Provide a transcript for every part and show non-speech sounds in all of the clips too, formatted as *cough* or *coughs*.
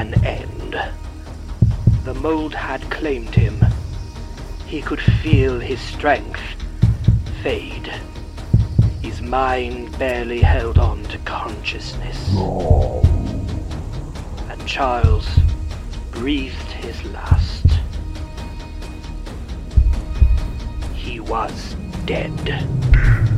an end. The mold had claimed him. He could feel his strength fade. His mind barely held on to consciousness. And Charles breathed his last. He was dead.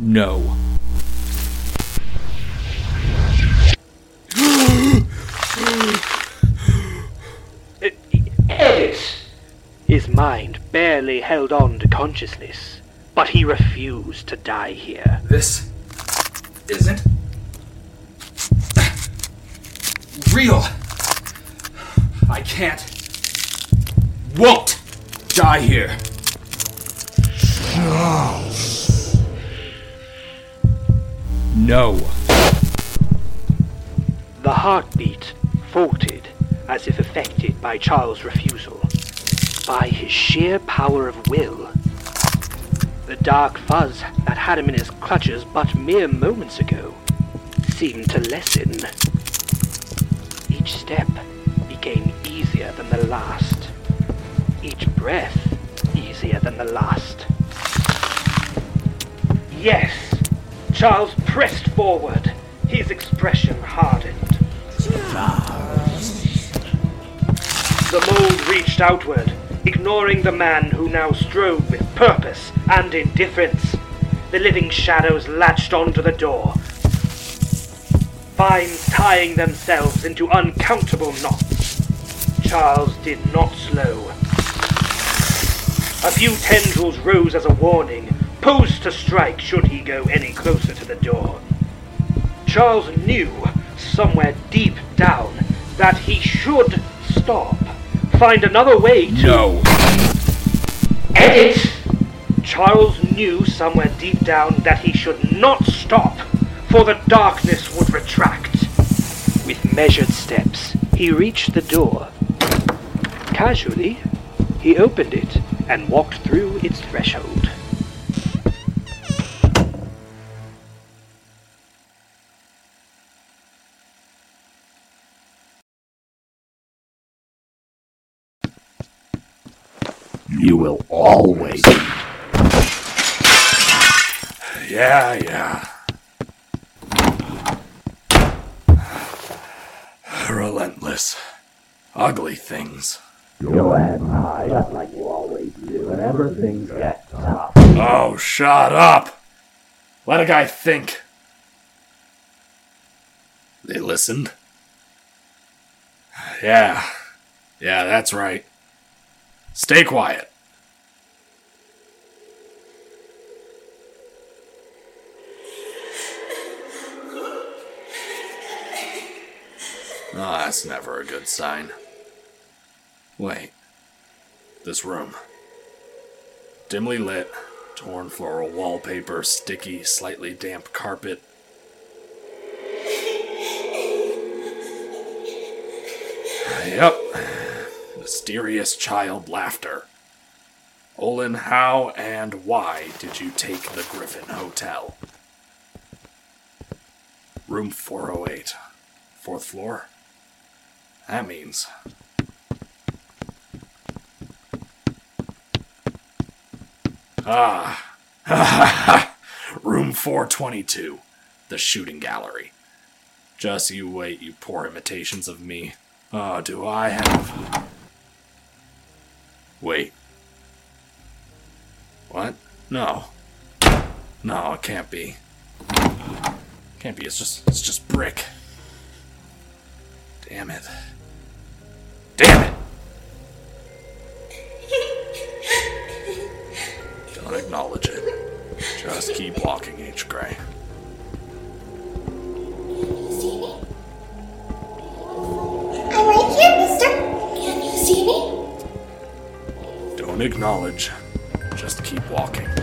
No. Edit! His mind barely held on to consciousness, but he refused to die here. This isn't real. I can't, won't die here. No. The heartbeat faltered as if affected by Charles' refusal. By his sheer power of will. The dark fuzz that had him in his clutches but mere moments ago seemed to lessen. Each step became easier than the last. Each breath easier than the last. Yes! Charles pressed forward, his expression hardened. The mold reached outward, ignoring the man who now strove with purpose and indifference. The living shadows latched onto the door, vines tying themselves into uncountable knots. Charles did not slow. A few tendrils rose as a warning, posed to strike should he go any closer to the door. Charles knew, somewhere deep down, that he should stop, find another way to. No. Edit! Charles knew somewhere deep down that he should not stop, for the darkness would retract. With measured steps, he reached the door. Casually, he opened it and walked through its threshold. You will always. Yeah, yeah. Relentless. Ugly things. Go ahead and hide just like you always do whenever things get tough. Oh, shut up! Let a guy think. They listened? Yeah. Yeah, that's right. Stay quiet. Oh, that's never a good sign. Wait. This room. Dimly lit, torn floral wallpaper, sticky, slightly damp carpet. Yep. Mysterious child laughter. Olin, how and why did you take the Griffin Hotel? Room 408. Fourth floor? That means. Ah. *laughs* Room 422. The shooting gallery. Just you wait, you poor imitations of me. Oh, do I have. Wait. What? No. No, it can't be. Can't be, it's just it's just brick. Damn it. Damn it! Don't acknowledge it. Just keep walking, H. Gray. I'm right here, mister. Can you see me? Acknowledge. Just keep walking.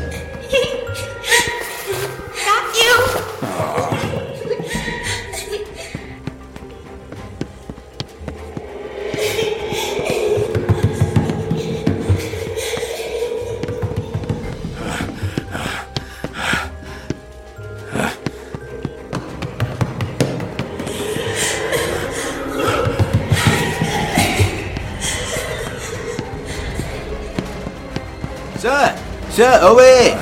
Sir, oh, away!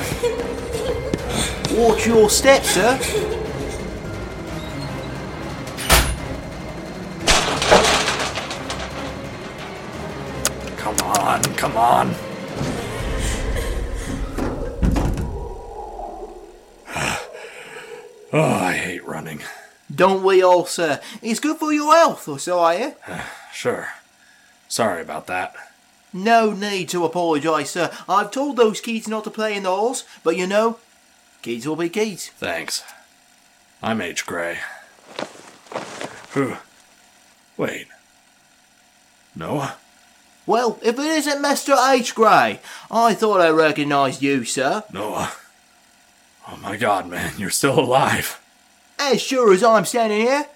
Watch your step, sir. Come on, come on. *sighs* oh, I hate running. Don't we all, sir? It's good for your health, or so I hear. *sighs* Sure. Sorry about that. No need to apologise, sir. I've told those kids not to play in the halls, but you know, kids will be kids. Thanks. I'm H. Gray. Whew. Wait. Noah? Well, if it isn't Mr. H. Gray, I thought I recognised you, sir. Noah. Oh my god, man, you're still alive. As sure as I'm standing here,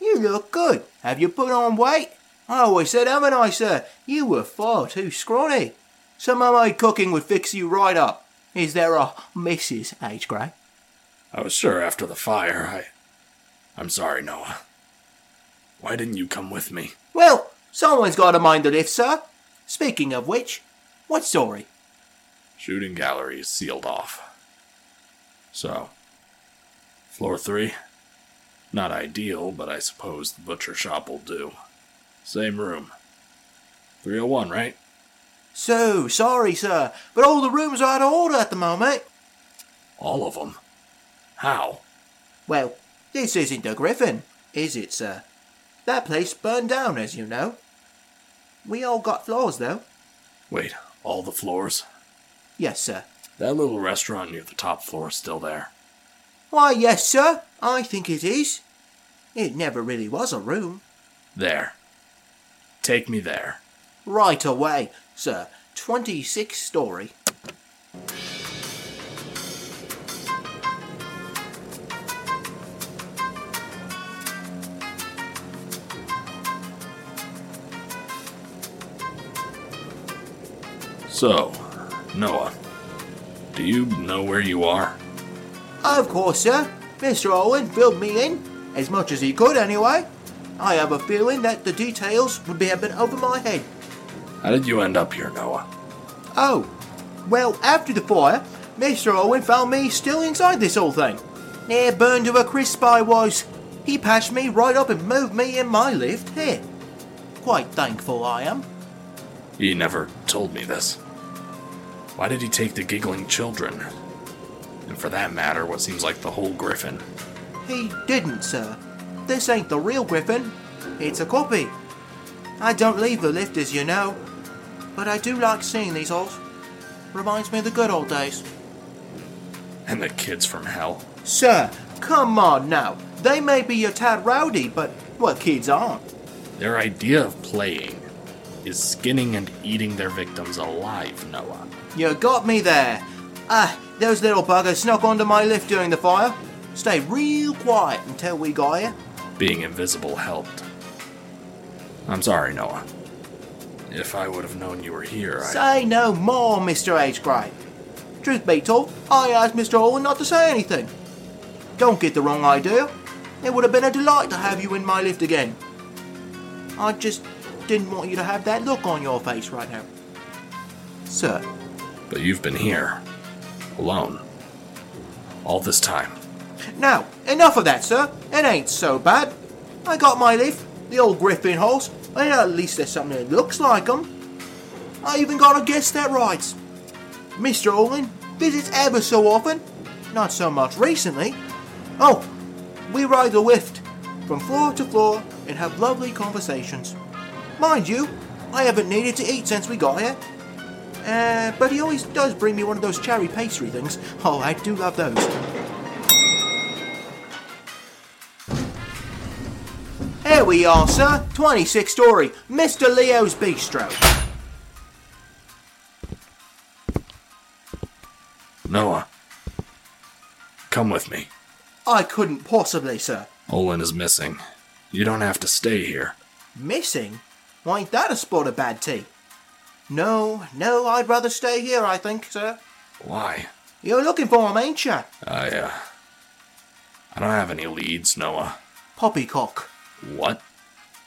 you look good. Have you put on weight? Oh, I always said, haven't I, sir? You were far too scrawny. Some of homemade cooking would fix you right up. Is there a Mrs. H. Gray? Oh, I was sure after the fire, I. I'm sorry, Noah. Why didn't you come with me? Well, someone's got to mind the lift, sir. Speaking of which, what story? Shooting gallery is sealed off. So, floor three? Not ideal, but I suppose the butcher shop will do. Same room. 301, right? So sorry, sir, but all the rooms are out of order at the moment. All of them. How? Well, this isn't the Griffin, is it, sir? That place burned down, as you know. We all got floors, though. Wait, all the floors? Yes, sir. That little restaurant near the top floor is still there. Why, yes, sir. I think it is. It never really was a room. There. Take me there. Right away, sir. 26 story. So, Noah, do you know where you are? Of course, sir. Mr. Owen filled me in, as much as he could anyway. I have a feeling that the details would be a bit over my head. How did you end up here, Noah? Oh, well, after the fire, Mr. Owen found me still inside this whole thing. Near burned to a crisp I was. He patched me right up and moved me in my lift here. Quite thankful I am. He never told me this. Why did he take the giggling children? And for that matter, what seems like the whole griffin. He didn't, sir. This ain't the real Griffin. It's a copy. I don't leave the lift, as you know, but I do like seeing these halls. Reminds me of the good old days. And the kids from hell. Sir, come on now. They may be a tad rowdy, but what kids aren't? Their idea of playing is skinning and eating their victims alive, Noah. You got me there. Ah, those little buggers snuck onto my lift during the fire. Stay real quiet until we got here. Being invisible helped. I'm sorry, Noah. If I would have known you were here, I. Say no more, Mr. H. Gray. Truth be told, I asked Mr. Owen not to say anything. Don't get the wrong idea. It would have been a delight to have you in my lift again. I just didn't want you to have that look on your face right now. Sir, But you've been here. Alone. All this time. Now, enough of that, sir. It ain't so bad. I got my lift, the old Griffin horse, and at least there's something that looks like 'em. I even got a guest that writes. Mr. Owen visits ever so often, not so much recently. Oh, we ride the lift from floor to floor and have lovely conversations. Mind you, I haven't needed to eat since we got here. Uh, but he always does bring me one of those cherry pastry things. Oh, I do love those. Here we are, sir. 26 story, Mr. Leo's Bistro. Noah. Come with me. I couldn't possibly, sir. Olin is missing. You don't have to stay here. Missing? Why, ain't that a spot of bad tea? No, no, I'd rather stay here, I think, sir. Why? You're looking for him, ain't you? I, uh. I don't have any leads, Noah. Poppycock. What?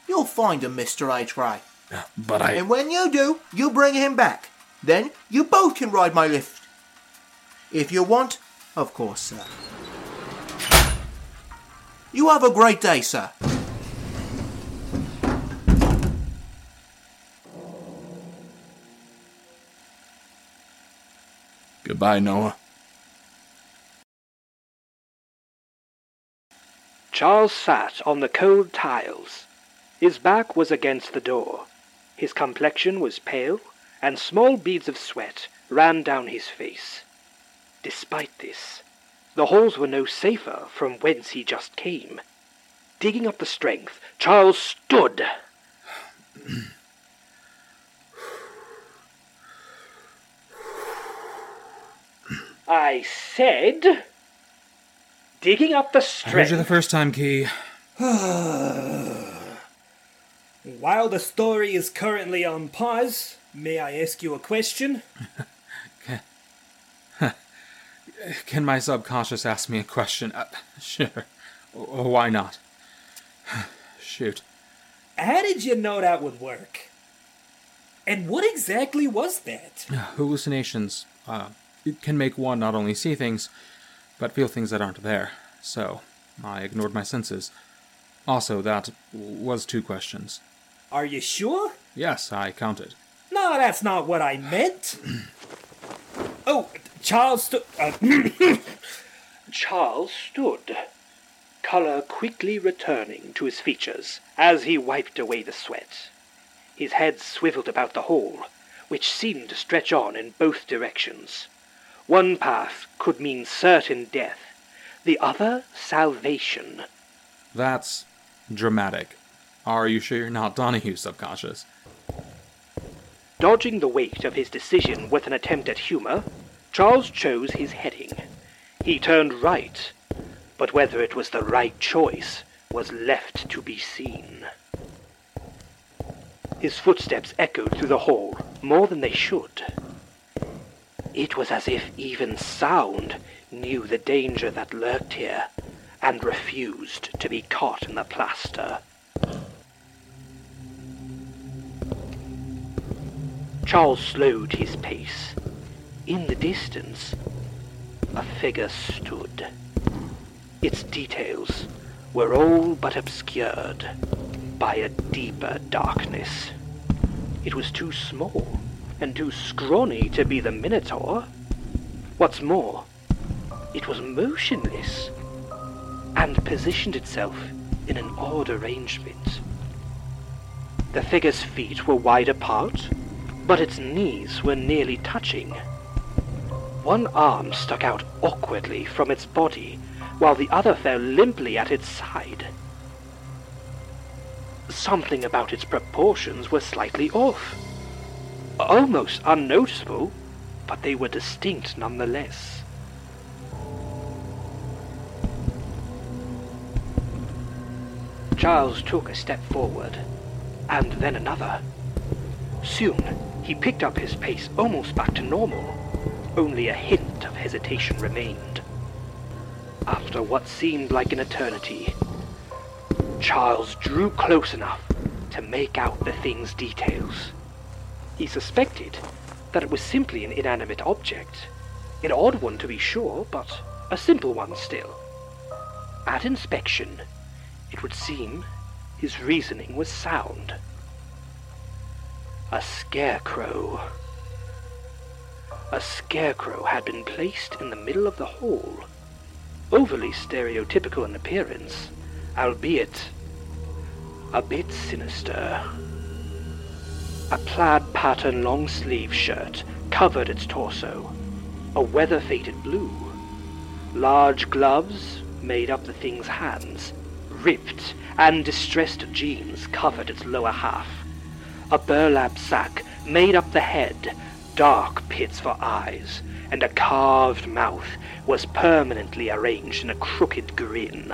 You'll find him, Mr. H. Gray. Uh, but I. And when you do, you bring him back. Then you both can ride my lift. If you want, of course, sir. You have a great day, sir. Goodbye, Noah. Charles sat on the cold tiles. His back was against the door. His complexion was pale, and small beads of sweat ran down his face. Despite this, the halls were no safer from whence he just came. Digging up the strength, Charles stood. *clears throat* I said, digging up the I heard strength. you the first time, Key. *sighs* While the story is currently on pause, may I ask you a question? *laughs* Can my subconscious ask me a question? Uh, sure. W- why not? *sighs* Shoot. How did you know that would work? And what exactly was that? *sighs* Hallucinations uh, it can make one not only see things, but feel things that aren't there. So, I ignored my senses. Also, that was two questions. Are you sure? Yes, I counted. No, that's not what I meant. *clears throat* oh, Charles. stood. uh, *clears throat* Charles stood, colour quickly returning to his features as he wiped away the sweat. His head swiveled about the hall, which seemed to stretch on in both directions. One path could mean certain death, the other salvation. That's dramatic. Are you sure you're not Donahue subconscious? Dodging the weight of his decision with an attempt at humor, Charles chose his heading. He turned right, but whether it was the right choice was left to be seen. His footsteps echoed through the hall more than they should. It was as if even sound knew the danger that lurked here and refused to be caught in the plaster. Charles slowed his pace. In the distance, a figure stood. Its details were all but obscured by a deeper darkness. It was too small and too scrawny to be the Minotaur. What's more, it was motionless and positioned itself in an odd arrangement. The figure's feet were wide apart, but its knees were nearly touching. One arm stuck out awkwardly from its body, while the other fell limply at its side. Something about its proportions was slightly off. Almost unnoticeable, but they were distinct nonetheless. Charles took a step forward, and then another. Soon, he picked up his pace almost back to normal. Only a hint of hesitation remained. After what seemed like an eternity, Charles drew close enough to make out the thing's details. He suspected that it was simply an inanimate object. An odd one to be sure, but a simple one still. At inspection, it would seem his reasoning was sound. A scarecrow. A scarecrow had been placed in the middle of the hall, overly stereotypical in appearance, albeit a bit sinister. A plaid pattern long sleeve shirt covered its torso, a weather faded blue. Large gloves made up the thing's hands, ripped and distressed jeans covered its lower half. A burlap sack made up the head, dark pits for eyes, and a carved mouth was permanently arranged in a crooked grin.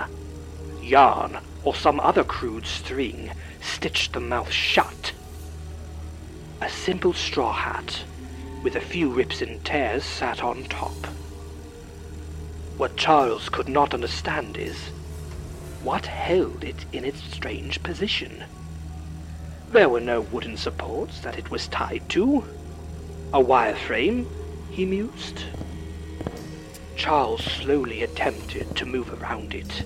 Yarn or some other crude string stitched the mouth shut. A simple straw hat with a few rips and tears sat on top. What Charles could not understand is what held it in its strange position. There were no wooden supports that it was tied to. A wire frame, he mused. Charles slowly attempted to move around it.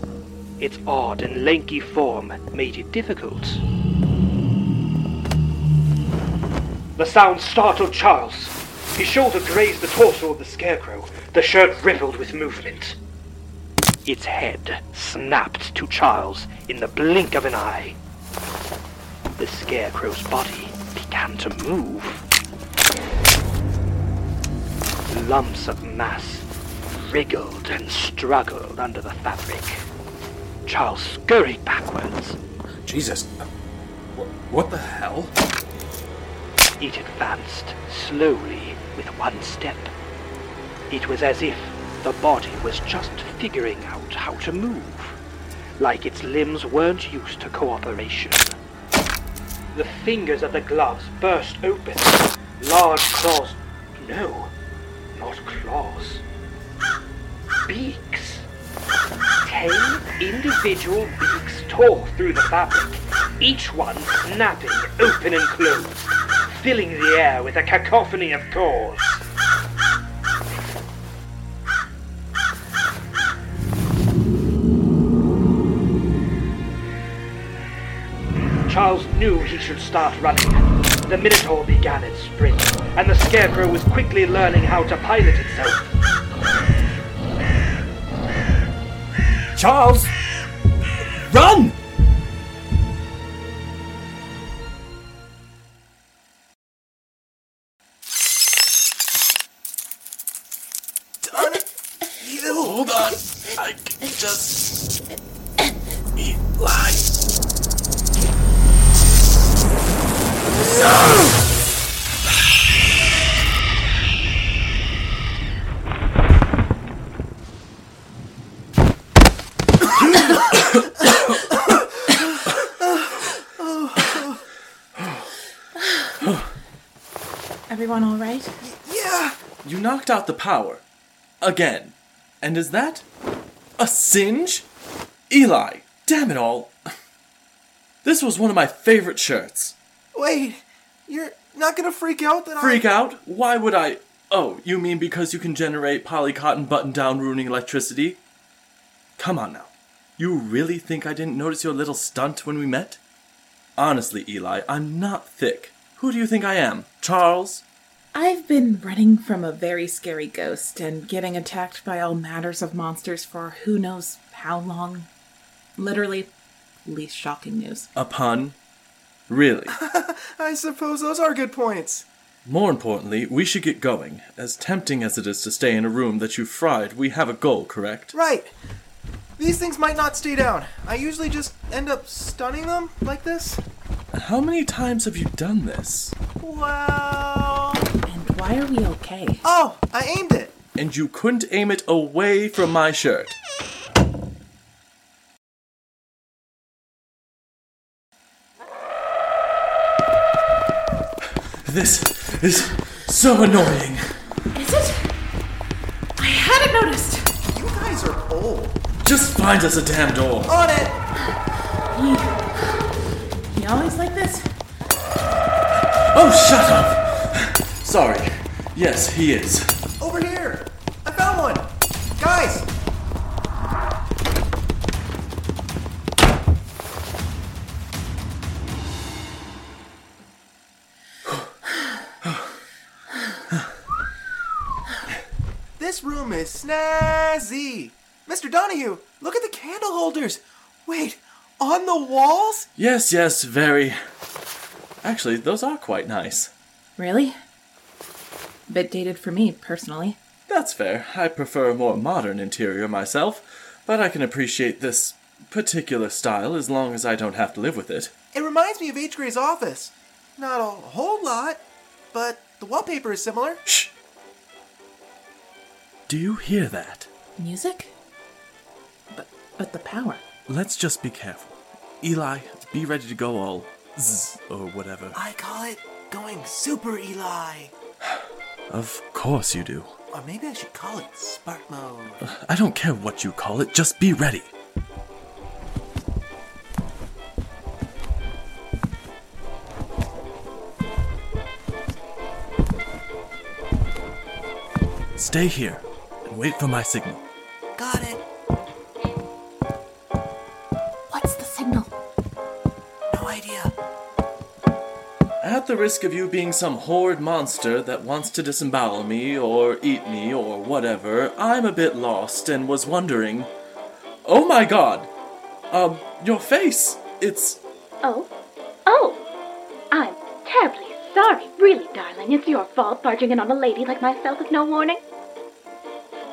Its odd and lanky form made it difficult. The sound startled Charles. His shoulder grazed the torso of the scarecrow. The shirt rippled with movement. Its head snapped to Charles in the blink of an eye. The scarecrow's body began to move. Lumps of mass wriggled and struggled under the fabric. Charles scurried backwards. Jesus. What the hell? It advanced slowly with one step. It was as if the body was just figuring out how to move, like its limbs weren't used to cooperation. The fingers of the gloves burst open. Large claws. No, not claws. Beaks. Ten individual beaks tore through the fabric, each one snapping open and closed, filling the air with a cacophony of calls. Charles knew he should start running. The Minotaur began its sprint, and the Scarecrow was quickly learning how to pilot itself. Charles! Run! Everyone all right? Yeah. You knocked out the power. Again. And is that a singe? Eli, damn it all. *laughs* This was one of my favorite shirts. Wait, you're not gonna freak out that I Freak I... out? Why would I? Oh, you mean because you can generate polycotton button down ruining electricity? Come on now. You really think I didn't notice your little stunt when we met? Honestly, Eli, I'm not thick. Who do you think I am? Charles? I've been running from a very scary ghost and getting attacked by all matters of monsters for who knows how long. Literally, least shocking news. A pun? Really? *laughs* I suppose those are good points. More importantly, we should get going. As tempting as it is to stay in a room that you fried, we have a goal, correct? Right. These things might not stay down. I usually just end up stunning them like this. How many times have you done this? Well. And why are we okay? Oh, I aimed it. And you couldn't aim it away from my shirt. This is so annoying. Is it? I hadn't noticed. You guys are old. Just find us a damn door. On it. He, he always like this? Oh, shut up! Sorry. Yes, he is. Over here. I found one. Guys. This room is snazzy. Mr. Donahue, look at the candle holders. Wait, on the walls? Yes, yes, very. Actually, those are quite nice. Really? Bit dated for me, personally. That's fair. I prefer a more modern interior myself, but I can appreciate this particular style as long as I don't have to live with it. It reminds me of H. Gray's office. Not a whole lot, but the wallpaper is similar. Shh! Do you hear that? Music? But, but the power. Let's just be careful. Eli, be ready to go all zzz or whatever. I call it going super Eli. Of course you do. Or maybe I should call it spark mode. I don't care what you call it, just be ready. Stay here. And wait for my signal. The risk of you being some horrid monster that wants to disembowel me or eat me or whatever, I'm a bit lost and was wondering. Oh my god! Um, your face! It's. Oh? Oh! I'm terribly sorry, really, darling. It's your fault barging in on a lady like myself with no warning.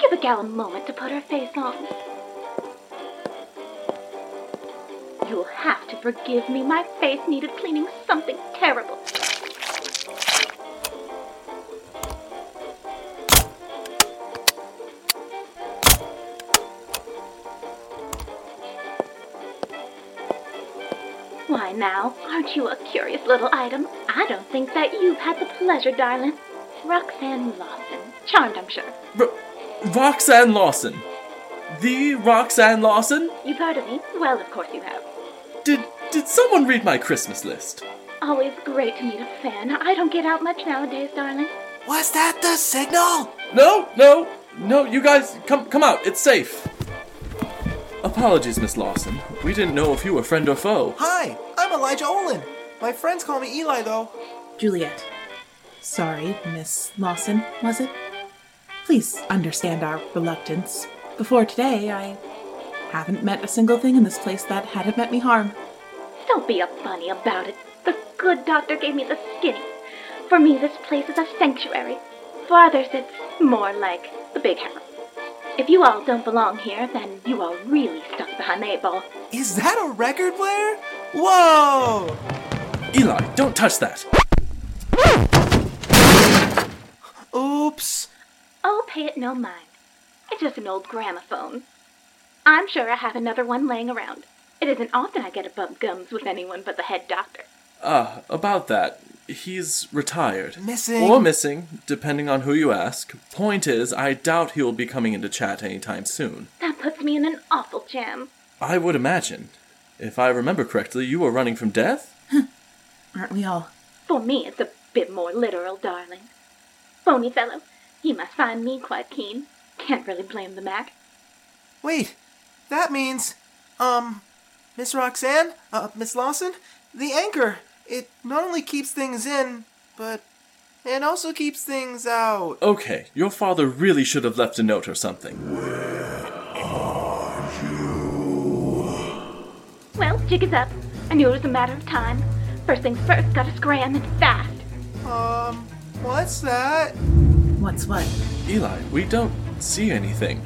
Give a gal a moment to put her face on. You'll have to forgive me. My face needed cleaning something terrible. Now, aren't you a curious little item? I don't think that you've had the pleasure, darling. Roxanne Lawson. Charmed, I'm sure. R- Roxanne Lawson! The Roxanne Lawson? You've heard of me? Well, of course you have. Did did someone read my Christmas list? Always great to meet a fan. I don't get out much nowadays, darling. Was that the signal? No, no, no, you guys come come out, it's safe. Apologies, Miss Lawson. We didn't know if you were friend or foe. Hi, I'm Elijah Olin. My friends call me Eli, though. Juliet. Sorry, Miss Lawson, was it? Please understand our reluctance. Before today, I haven't met a single thing in this place that hadn't meant me harm. Don't be a bunny about it. The good doctor gave me the skinny. For me, this place is a sanctuary. For others, it's more like the big house. If you all don't belong here, then you are really stuck behind the eight ball. Is that a record player? Whoa! Eli, don't touch that. Oops. Oh, pay it no mind. It's just an old gramophone. I'm sure I have another one laying around. It isn't often I get to bump gums with anyone but the head doctor. Ah, about that. He's retired. Missing. Or missing, depending on who you ask. Point is, I doubt he'll be coming into chat anytime soon. That puts me in an awful jam. I would imagine. If I remember correctly, you were running from death? *laughs* Aren't we all? For me, it's a bit more literal, darling. Phony fellow. He must find me quite keen. Can't really blame the Mac. Wait, that means, um, Miss Roxanne, uh, Miss Lawson, the anchor. It not only keeps things in, but it also keeps things out. Okay, your father really should have left a note or something. Well, jig is up. I knew it was a matter of time. First things first, gotta scram and fast. Um, what's that? What's what? Eli, we don't see anything.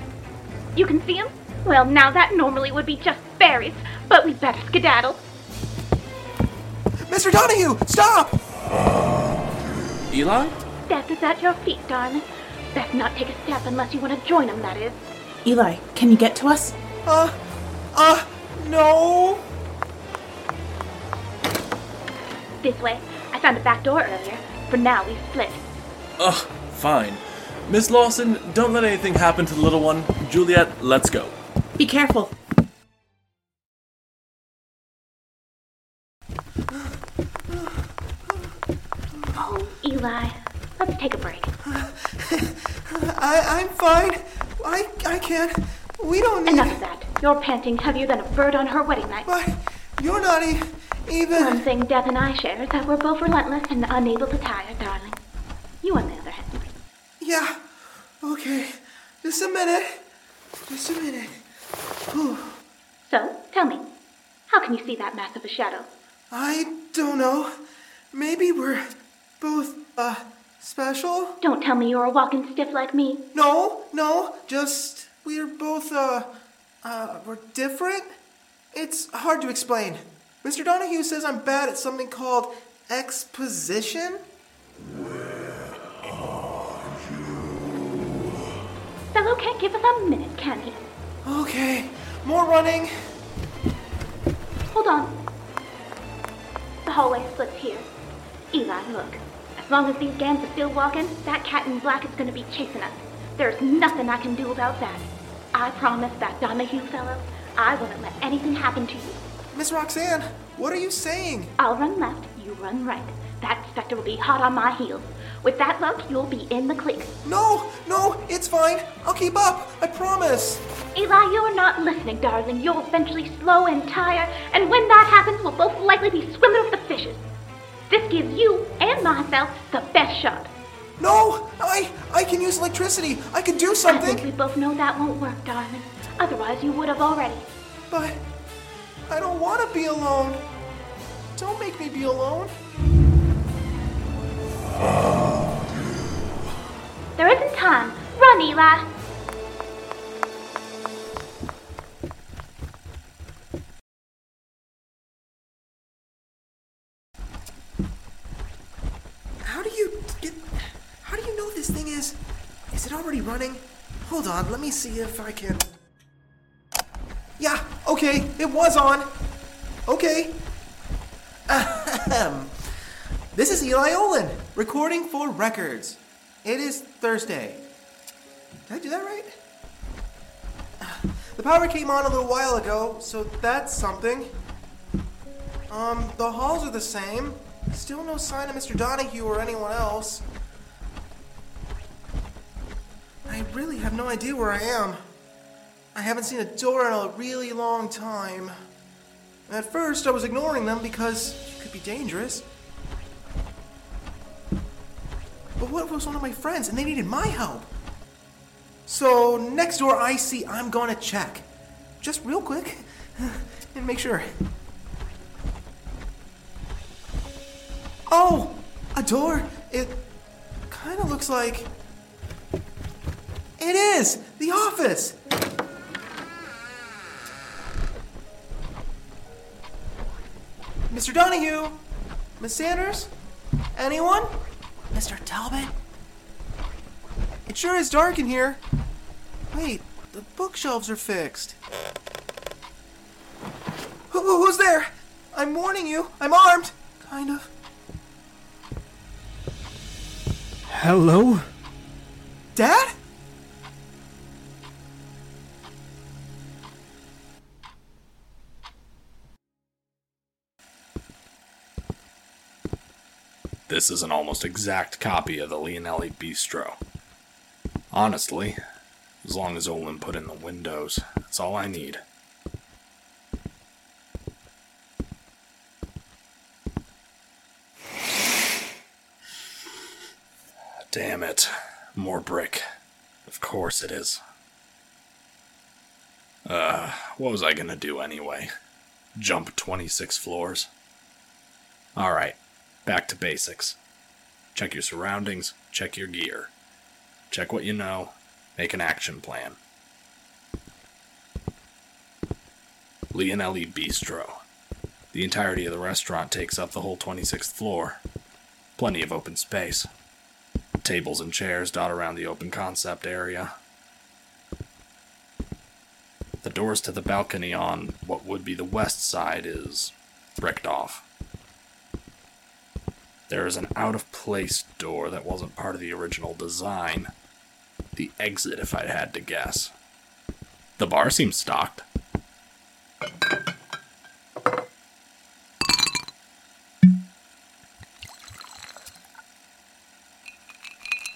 You can see see 'em? Well, now that normally would be just fairies, but we'd better skedaddle. Mr. Donahue, stop! *gasps* Eli? Death is at your feet, darling. Best not take a step unless you want to join join 'em, that is. Eli, can you get to us? Uh, uh, no. This way. I found a back door earlier. For now, we split. Ugh, fine. Miss Lawson, don't let anything happen to the little one. Juliet, let's go. Be careful. Oh, Eli. Let's take a break. I, I'm fine. I, I can't. We don't need. Enough of that. You're panting heavier than a bird on her wedding night. But you're not e- One thing Death and I share is that we're both relentless and unable to tire, darling. You, on the other hand. Yeah. Okay. Just a minute. Just a minute. Whew. So, tell me, how can you see that mass of a shadow? I don't know. Maybe we're both, uh, special? Don't tell me you're a walking stiff like me. No, no. Just we're both, uh, uh, we're different. It's hard to explain. Mr. Donahue says I'm bad at something called exposition. Where are you? Fellow can't give us a minute, can he? Okay. More running. Hold on. The hallway splits here. Eli, look. As long as these gams are still walking, that cat in black is gonna be chasing us. There's nothing I can do about that. I promise that Donahue fellow, I wouldn't let anything happen to you. Miss Roxanne, what are you saying? I'll run left, you run right. That specter will be hot on my heels. With that luck, you'll be in the clear. No, no, it's fine. I'll keep up. I promise. Eli, you're not listening, darling. You'll eventually slow and tire, and when that happens, we'll both likely be swimming with the fishes. This gives you and myself the best shot. No, I I can use electricity. I can do something. I think we both know that won't work, darling. Otherwise, you would have already. But I don't want to be alone. Don't make me be alone. There isn't time. Run, Eli. Is? Is it already running? Hold on. Let me see if I can. Yeah. Okay. It was on. Okay. Ahem. This is Eli Olin, recording for records. It is Thursday. Did I do that right? The power came on a little while ago, so that's something. Um, the halls are the same. Still no sign of Mr. Donahue or anyone else. I really have no idea where I am. I haven't seen a door in a really long time. At first, I was ignoring them because it could be dangerous. But what if it was one of my friends and they needed my help? So, next door I see, I'm gonna check. Just real quick *laughs* and make sure. Oh, a door. It kind of looks like. It is! The office! Mr. Donahue? Miss Sanders? Anyone? Mr. Talbot? It sure is dark in here. Wait, the bookshelves are fixed. Who, who- who's there? I'm warning you. I'm armed. Kind of. Hello? Dad? This is an almost exact copy of the Leonelli Bistro. Honestly, as long as Olin put in the windows, that's all I need. Damn it. More brick. Of course it is. Uh, what was I gonna do anyway? Jump 26 floors? Alright, back to basics. Check your surroundings, check your gear. Check what you know, make an action plan. Leonelli Bistro. The entirety of the restaurant takes up the whole 26th floor. Plenty of open space. Tables and chairs dot around the open concept area. The doors to the balcony on what would be the west side is bricked off. There is an out of place door that wasn't part of the original design. The exit, if I had to guess. The bar seems stocked.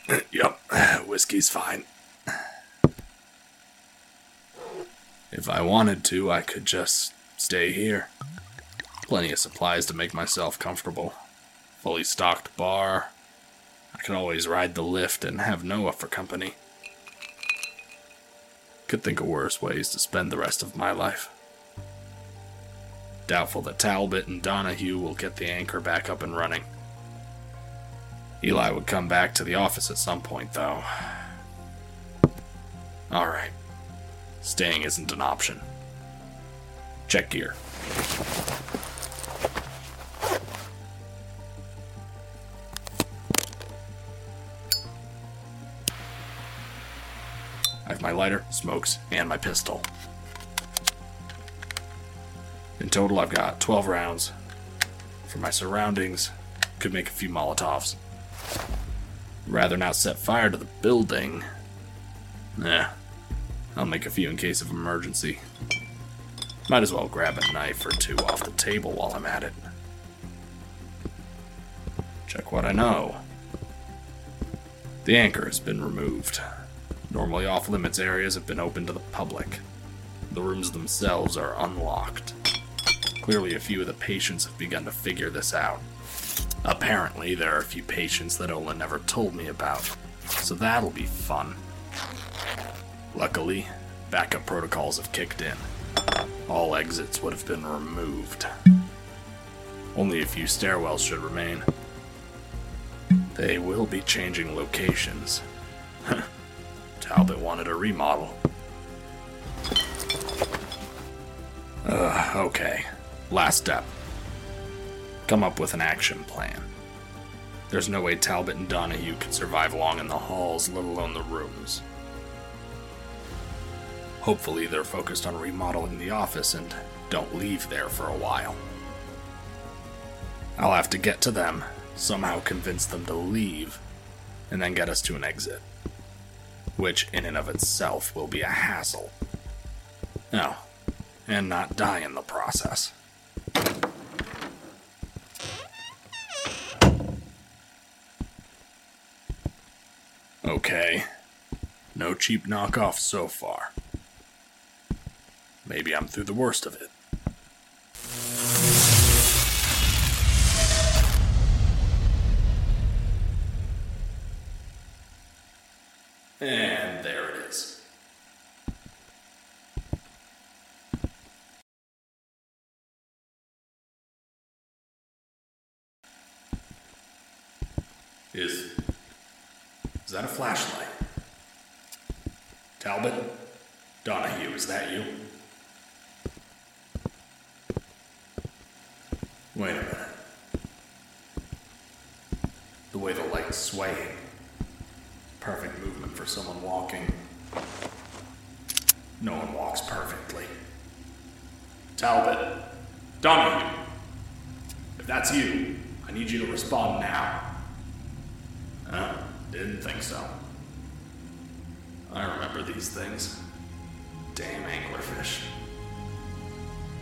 *clears throat* yep, whiskey's fine. If I wanted to, I could just stay here. Plenty of supplies to make myself comfortable. Fully stocked bar. I can always ride the lift and have Noah for company. Could think of worse ways to spend the rest of my life. Doubtful that Talbot and Donahue will get the anchor back up and running. Eli would come back to the office at some point, though. Alright. Staying isn't an option. Check gear. Lighter, smokes, and my pistol. In total, I've got 12 rounds. For my surroundings, could make a few Molotovs. Rather not set fire to the building. Nah, I'll make a few in case of emergency. Might as well grab a knife or two off the table while I'm at it. Check what I know. The anchor has been removed. Normally off limits areas have been open to the public. The rooms themselves are unlocked. Clearly, a few of the patients have begun to figure this out. Apparently, there are a few patients that Ola never told me about, so that'll be fun. Luckily, backup protocols have kicked in. All exits would have been removed. Only a few stairwells should remain. They will be changing locations. *laughs* Talbot wanted a remodel. Ugh, okay. Last step. Come up with an action plan. There's no way Talbot and Donahue could survive long in the halls, let alone the rooms. Hopefully, they're focused on remodeling the office and don't leave there for a while. I'll have to get to them, somehow convince them to leave, and then get us to an exit. Which, in and of itself, will be a hassle. Oh, and not die in the process. Okay. No cheap knockoffs so far. Maybe I'm through the worst of it. And there it is. Is. Is that a flashlight? Talbot? Donahue, is that you? Wait a minute. The way the light's swaying. Perfect for someone walking. No one walks perfectly. Talbot. Donahue. If that's you, I need you to respond now. Huh? Didn't think so. I remember these things. Damn anglerfish.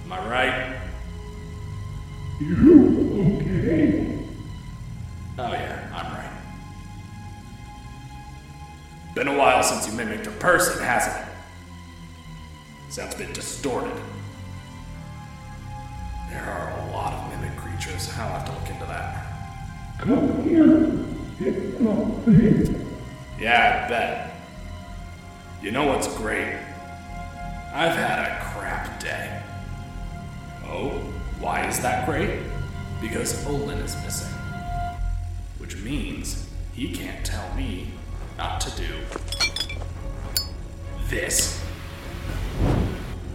Am I right? You okay? Been a while since you mimicked a person, hasn't it? Sounds a bit distorted. There are a lot of mimic creatures. I'll have to look into that. Come here. It's not fair. Yeah, I bet. You know what's great? I've had a crap day. Oh, why is that great? Because Olin is missing. Which means he can't tell me not to do this. *laughs*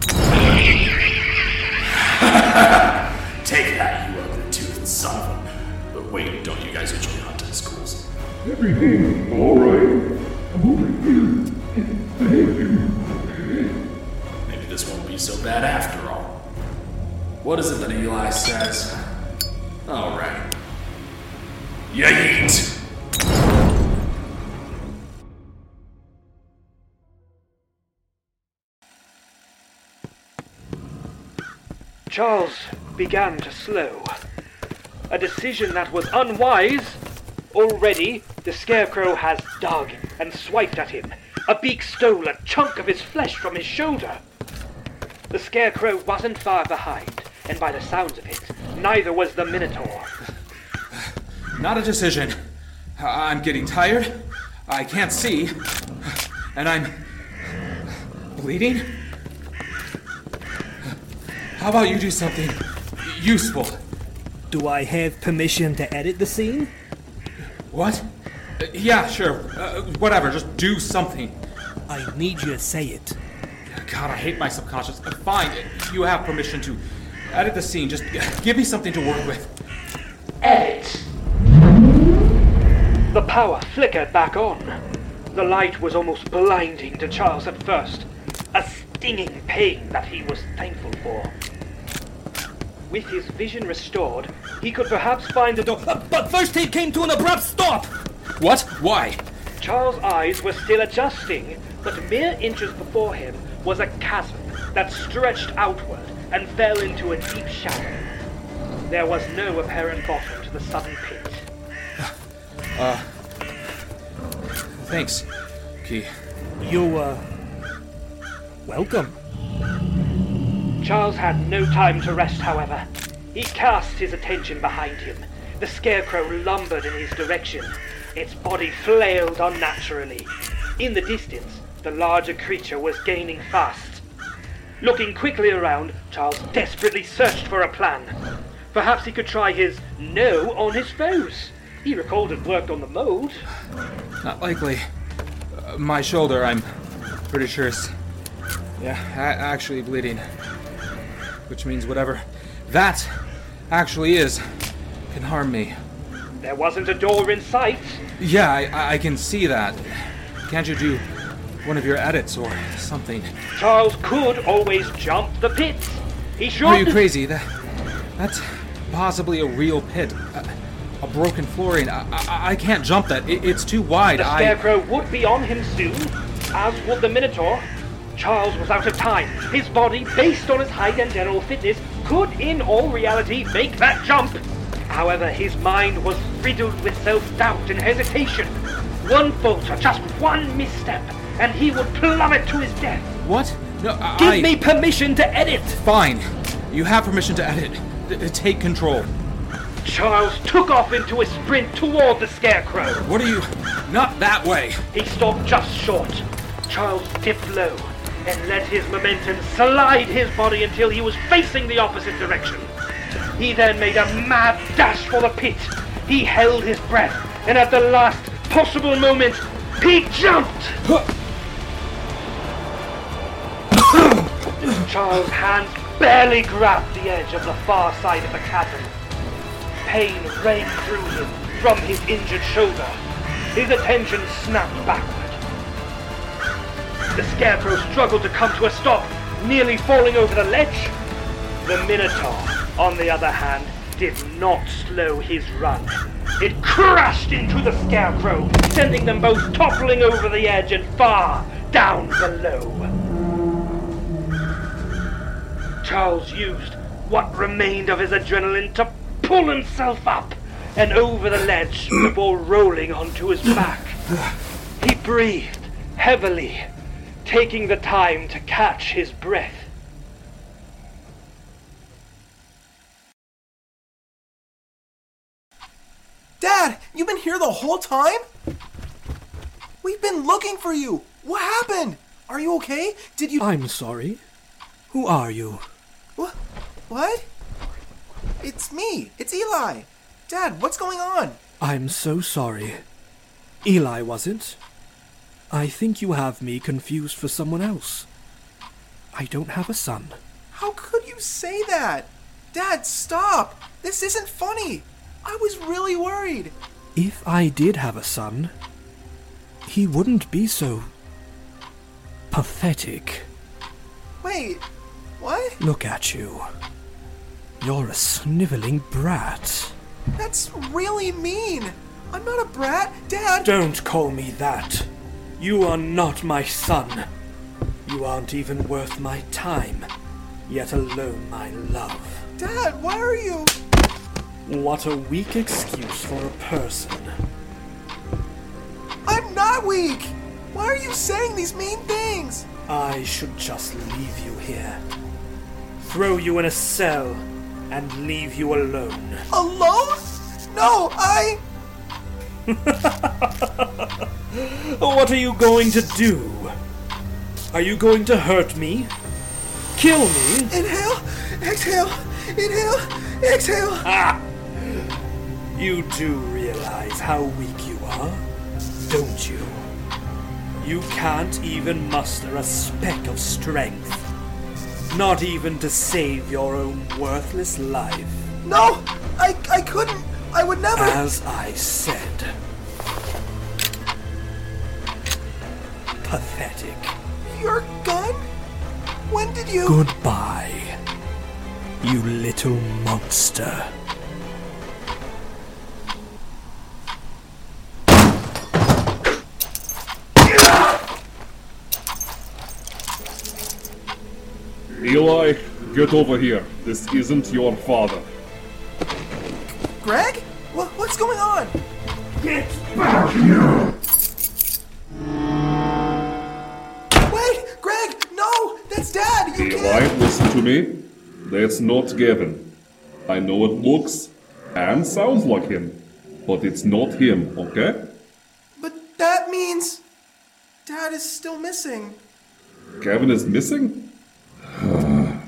Take that, you ugly toothed son of a. But wait, don't you guys usually hunt in schools? Everything's all right. I'm over here. Maybe this won't be so bad after all. What is it that Eli says? All right. Yeet! Charles began to slow. A decision that was unwise. Already, the Scarecrow has dug and swiped at him. A beak stole a chunk of his flesh from his shoulder. The Scarecrow wasn't far behind, and by the sounds of it, neither was the Minotaur. Not a decision. I'm getting tired. I can't see. And I'm. bleeding? How about you do something useful? Do I have permission to edit the scene? What? Uh, yeah, sure. Uh, whatever, just do something. I need you to say it. God, I hate my subconscious. Uh, fine, you have permission to edit the scene. Just give me something to work with. Edit! The power flickered back on. The light was almost blinding to Charles at first, a stinging pain that he was thankful for. With his vision restored, he could perhaps find the door. But first he came to an abrupt stop! What? Why? Charles' eyes were still adjusting, but mere inches before him was a chasm that stretched outward and fell into a deep shadow. There was no apparent bottom to the sudden pit. *sighs* Uh. Thanks, Key. You, uh. Welcome. Charles had no time to rest, however. He cast his attention behind him. The scarecrow lumbered in his direction. Its body flailed unnaturally. In the distance, the larger creature was gaining fast. Looking quickly around, Charles desperately searched for a plan. Perhaps he could try his no on his foes. He recalled it worked on the mold. Not likely. Uh, my shoulder, I'm pretty sure is. Yeah, actually bleeding. Which means whatever that actually is can harm me. There wasn't a door in sight. Yeah, I, I can see that. Can't you do one of your edits or something? Charles could always jump the pit. He should. Are you crazy? That that's possibly a real pit. A, a broken flooring. I, I, I can't jump that. It, it's too wide. The I. scarecrow would be on him soon, as would the Minotaur. Charles was out of time. His body, based on his height and general fitness, could in all reality make that jump. However, his mind was riddled with self-doubt and hesitation. One falter, just one misstep, and he would plummet to his death. What? No, I. Give me permission to edit! Fine. You have permission to edit. D- take control. Charles took off into a sprint toward the scarecrow. What are you? Not that way. He stopped just short. Charles dipped low and let his momentum slide his body until he was facing the opposite direction. He then made a mad dash for the pit. He held his breath, and at the last possible moment, he jumped! *laughs* Charles' hands barely grabbed the edge of the far side of the chasm. Pain rang through him from his injured shoulder. His attention snapped backward. The scarecrow struggled to come to a stop, nearly falling over the ledge. The Minotaur, on the other hand, did not slow his run. It crashed into the scarecrow, sending them both toppling over the edge and far down below. Charles used what remained of his adrenaline to pull himself up and over the ledge before rolling onto his back. He breathed heavily, taking the time to catch his breath. Dad, you've been here the whole time? We've been looking for you. What happened? Are you okay? Did you. I'm sorry. Who are you? What? What? It's me. It's Eli. Dad, what's going on? I'm so sorry. Eli, was it? I think you have me confused for someone else. I don't have a son. How could you say that? Dad, stop. This isn't funny. I was really worried. If I did have a son, he wouldn't be so pathetic. Wait, what? Look at you. You're a sniveling brat. That's really mean. I'm not a brat. Dad. Don't call me that. You are not my son. You aren't even worth my time, yet alone my love. Dad, why are you. What a weak excuse for a person. I'm not weak. Why are you saying these mean things? I should just leave you here. Throw you in a cell and leave you alone. Alone? No, I. *laughs* What are you going to do? Are you going to hurt me? Kill me? Inhale, exhale, inhale, exhale. Ah! You do realize how weak you are, don't you? You can't even muster a speck of strength. Not even to save your own worthless life. No, I, I couldn't. I would never. As I said. Pathetic. Your gun? When did you. Goodbye, you little monster. Eli, Get over here. This isn't your father. Greg? What, what's going on? Get back here! Wait, Greg! No! That's Dad! You Eli, can't! listen to me. That's not Gavin. I know it looks and sounds like him, but it's not him, okay? But that means. Dad is still missing. Gavin is missing? *sighs* that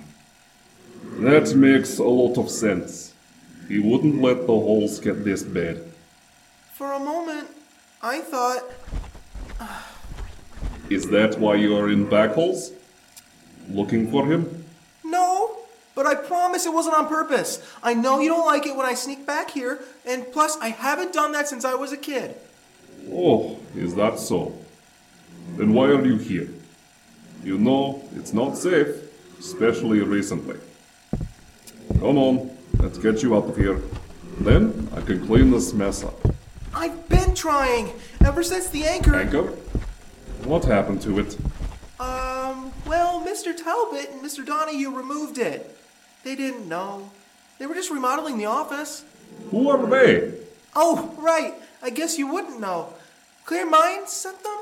makes a lot of sense. He wouldn't let the holes get this bad. For a moment, I thought. Is that why you're in back holes? Looking for him? No! But I promise it wasn't on purpose. I know you don't like it when I sneak back here, and plus, I haven't done that since I was a kid. Oh, is that so? Then why are you here? You know, it's not safe, especially recently. Come on, let's get you out of here. Then I can clean this mess up. I've been trying ever since the anchor. Anchor? What happened to it? Um, well, Mr. Talbot and Mr. Donahue removed it. They didn't know. They were just remodeling the office. Who are they? Oh, right. I guess you wouldn't know. Clear Minds sent them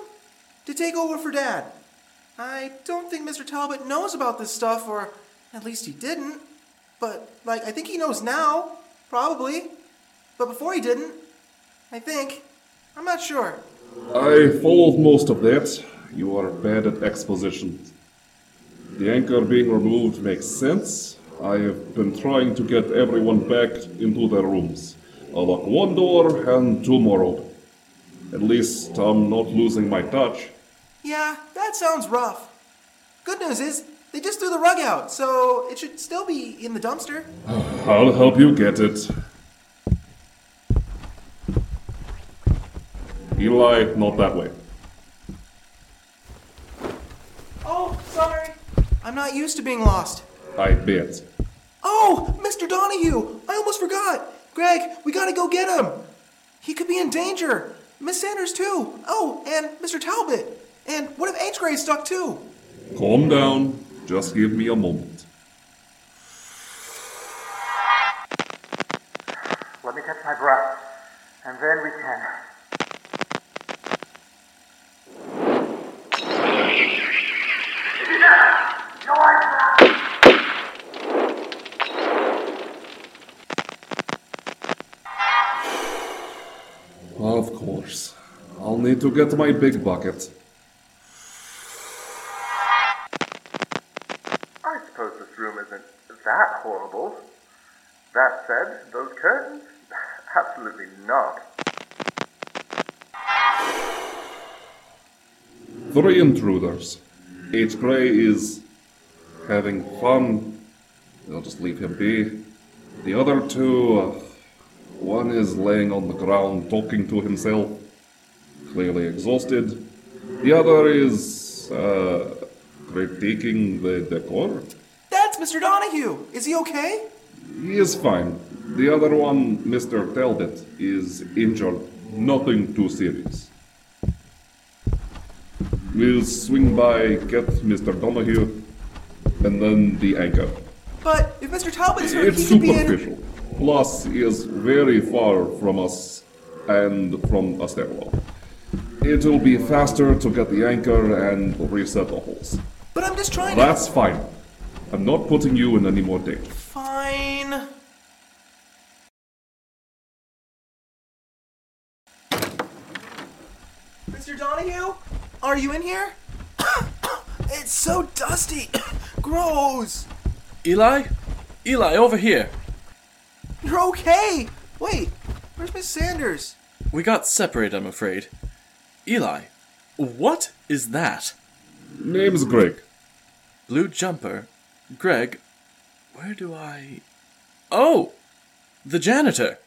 to take over for Dad. I don't think Mr. Talbot knows about this stuff, or at least he didn't. But, like, I think he knows now. Probably. But before he didn't. I think. I'm not sure. I followed most of that. You are bad at exposition. The anchor being removed makes sense. I have been trying to get everyone back into their rooms. I lock one door and two more open. At least I'm not losing my touch. Yeah, that sounds rough. Good news is, they just threw the rug out, so it should still be in the dumpster. I'll help you get it. Eli, not that way. Oh, sorry. I'm not used to being lost. I bet. Oh, Mr. Donahue! I almost forgot! Greg, we gotta go get him! He could be in danger! Miss Sanders, too! Oh, and Mr. Talbot! And what if H. Gray's stuck, too? Calm down. Just give me a moment. Let me catch my breath, and then we can. Of course. I'll need to get my big bucket. Said, those curtains? Absolutely not. Three intruders. H. Gray is having fun. I'll just leave him be. The other two, uh, one is laying on the ground talking to himself, clearly exhausted. The other is uh, critiquing the decor. That's Mr. Donahue! Is he okay? He is fine. The other one, Mr. Talbot, is injured. Nothing too serious. We'll swing by, get Mr. Donahue, and then the anchor. But if Mr. Talbot is hurt, It's he could be in. superficial. Plus, he is very far from us and from a stairwell. It'll be faster to get the anchor and reset the holes. But I'm just trying That's fine. I'm not putting you in any more danger. to. Fine. Mr. Donahue? Are you in here? *coughs* it's so dusty. *coughs* Gross. Eli? Eli, over here. You're okay. Wait, where's Miss Sanders? We got separated, I'm afraid. Eli, what is that? Name's Greg. Blue jumper. Greg, where do I. Oh! The janitor!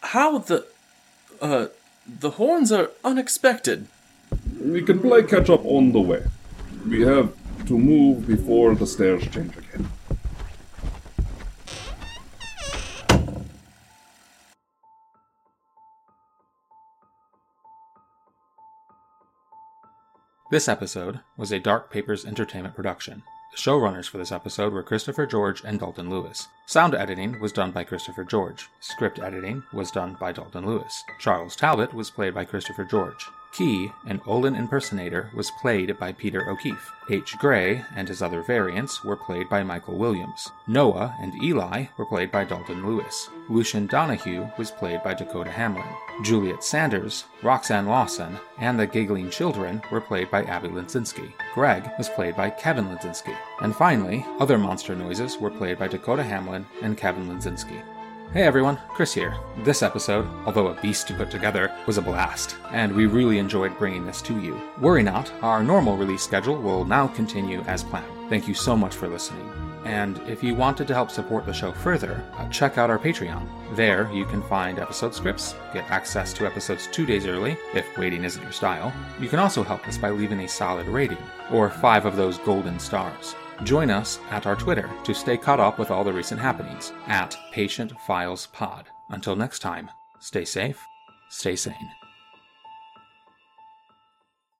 How the. Uh, the horns are unexpected. We can play catch up on the way. We have to move before the stairs change again. This episode was a Dark Papers Entertainment production. The showrunners for this episode were Christopher George and Dalton Lewis. Sound editing was done by Christopher George. Script editing was done by Dalton Lewis. Charles Talbot was played by Christopher George. Key, an Olin impersonator, was played by Peter O'Keefe. H. Gray and his other variants were played by Michael Williams. Noah and Eli were played by Dalton Lewis. Lucian Donahue was played by Dakota Hamlin. Juliet Sanders, Roxanne Lawson, and the Giggling Children were played by Abby Linsinski. Greg was played by Kevin Linsinski. And finally, other monster noises were played by Dakota Hamlin and Kevin Linsinski. Hey everyone, Chris here. This episode, although a beast to put together, was a blast, and we really enjoyed bringing this to you. Worry not, our normal release schedule will now continue as planned. Thank you so much for listening. And if you wanted to help support the show further, uh, check out our Patreon. There, you can find episode scripts, get access to episodes two days early, if waiting isn't your style. You can also help us by leaving a solid rating, or five of those golden stars. Join us at our Twitter to stay caught up with all the recent happenings at Patient Files Pod. Until next time, stay safe, stay sane.